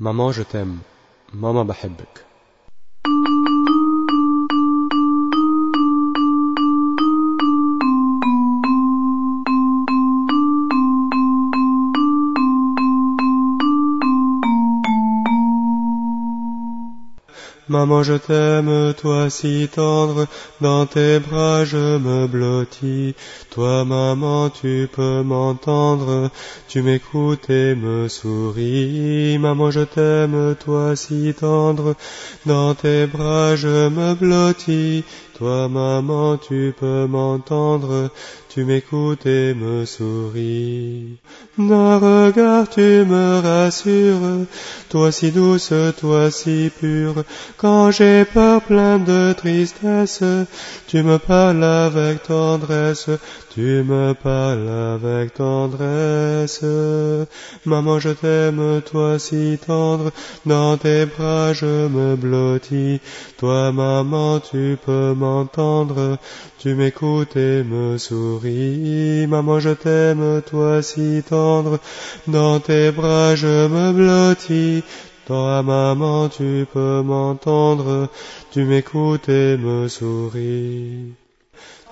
ماما جو تيم ماما بحبك Maman, je t'aime, toi si tendre, dans tes bras je me blottis. Toi, maman, tu peux m'entendre, tu m'écoutes et me souris. Maman, je t'aime, toi si tendre, dans tes bras je me blottis. Toi, maman, tu peux m'entendre, tu m'écoutes et me souris. D'un regard tu me rassures, toi si douce, toi si pure, quand j'ai peur plein de tristesse, tu me parles avec tendresse, tu me parles avec tendresse. Maman, je t'aime, toi si tendre, dans tes bras je me blottis. Toi, maman, tu peux m'entendre, tu m'écoutes et me souris. Maman, je t'aime, toi si tendre, dans tes bras je me blottis. Toi, maman, tu peux m'entendre, tu m'écoutes et me souris.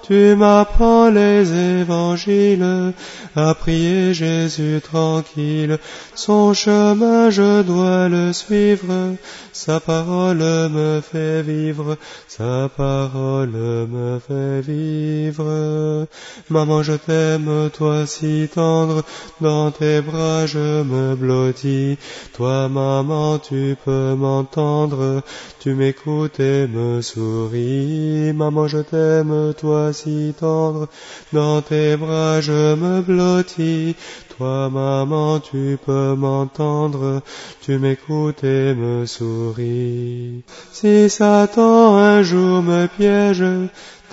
Tu m'apprends les évangiles, à prier Jésus tranquille. Son chemin je dois le suivre, sa parole me fait vivre, sa parole me fait vivre. Maman je t'aime, toi si tendre, dans tes bras je me blottis. Toi maman tu peux m'entendre, tu m'écoutes et me souris. Maman je t'aime, toi tendre, dans tes bras je me blottis. Toi, maman, tu peux m'entendre, tu m'écoutes et me souris. Si Satan un jour me piège,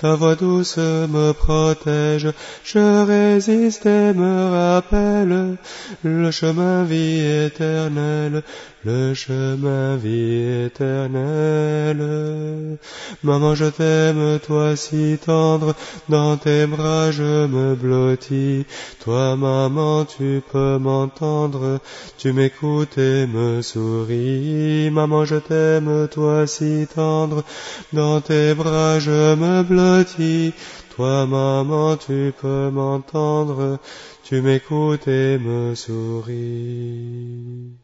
ta voix douce me protège, je résiste et me rappelle le chemin vie éternelle, le chemin vie éternelle. Maman, je t'aime, toi si tendre, dans tes bras je me blottis. Toi, maman, tu peux m'entendre, tu m'écoutes et me souris. Maman, je t'aime, toi si tendre, dans tes bras je me blottis. Toi, maman, tu peux m'entendre, tu m'écoutes et me souris.